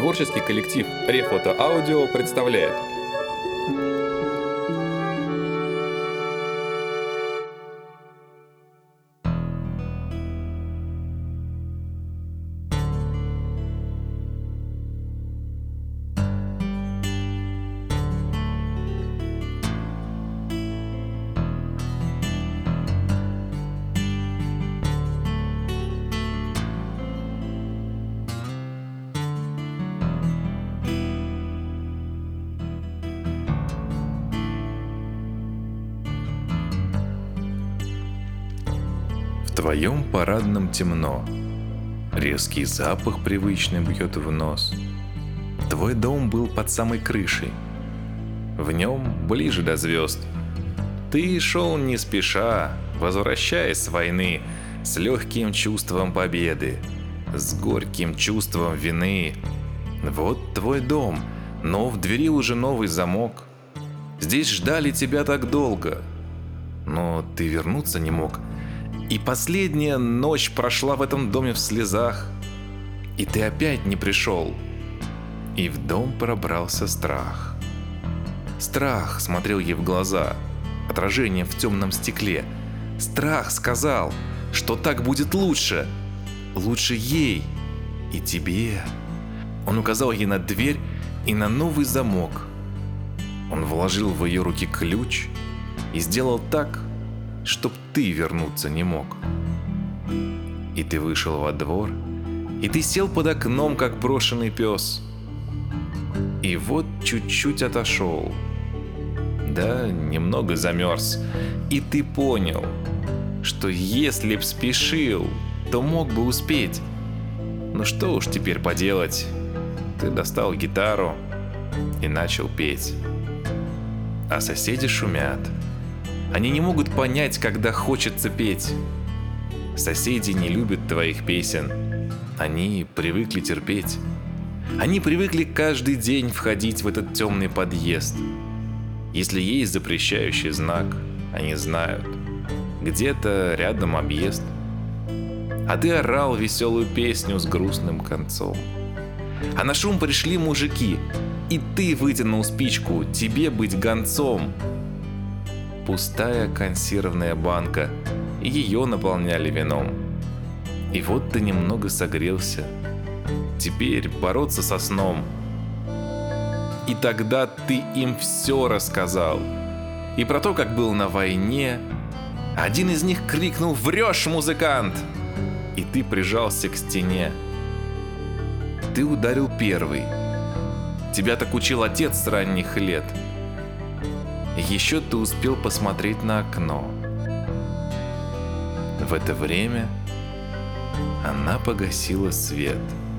Творческий коллектив Рефото Аудио представляет В твоем парадном темно. Резкий запах привычный бьет в нос. Твой дом был под самой крышей. В нем ближе до звезд. Ты шел не спеша, возвращаясь с войны, с легким чувством победы, с горьким чувством вины. Вот твой дом, но в двери уже новый замок. Здесь ждали тебя так долго, но ты вернуться не мог. И последняя ночь прошла в этом доме в слезах. И ты опять не пришел. И в дом пробрался страх. Страх смотрел ей в глаза, отражение в темном стекле. Страх сказал, что так будет лучше. Лучше ей и тебе. Он указал ей на дверь и на новый замок. Он вложил в ее руки ключ и сделал так, чтоб ты вернуться не мог. И ты вышел во двор, и ты сел под окном, как брошенный пес. И вот чуть-чуть отошел. Да, немного замерз. И ты понял, что если б спешил, то мог бы успеть. Ну что уж теперь поделать. Ты достал гитару и начал петь. А соседи шумят. Они не могут понять, когда хочется петь. Соседи не любят твоих песен. Они привыкли терпеть. Они привыкли каждый день входить в этот темный подъезд. Если есть запрещающий знак, они знают. Где-то рядом объезд. А ты орал веселую песню с грустным концом. А на шум пришли мужики, и ты вытянул спичку, тебе быть гонцом. Пустая консервная банка, ее наполняли вином. И вот ты немного согрелся. Теперь бороться со сном. И тогда ты им все рассказал. И про то, как был на войне. Один из них крикнул «Врешь, музыкант!» И ты прижался к стене. Ты ударил первый. Тебя так учил отец с ранних лет. Еще ты успел посмотреть на окно. В это время она погасила свет –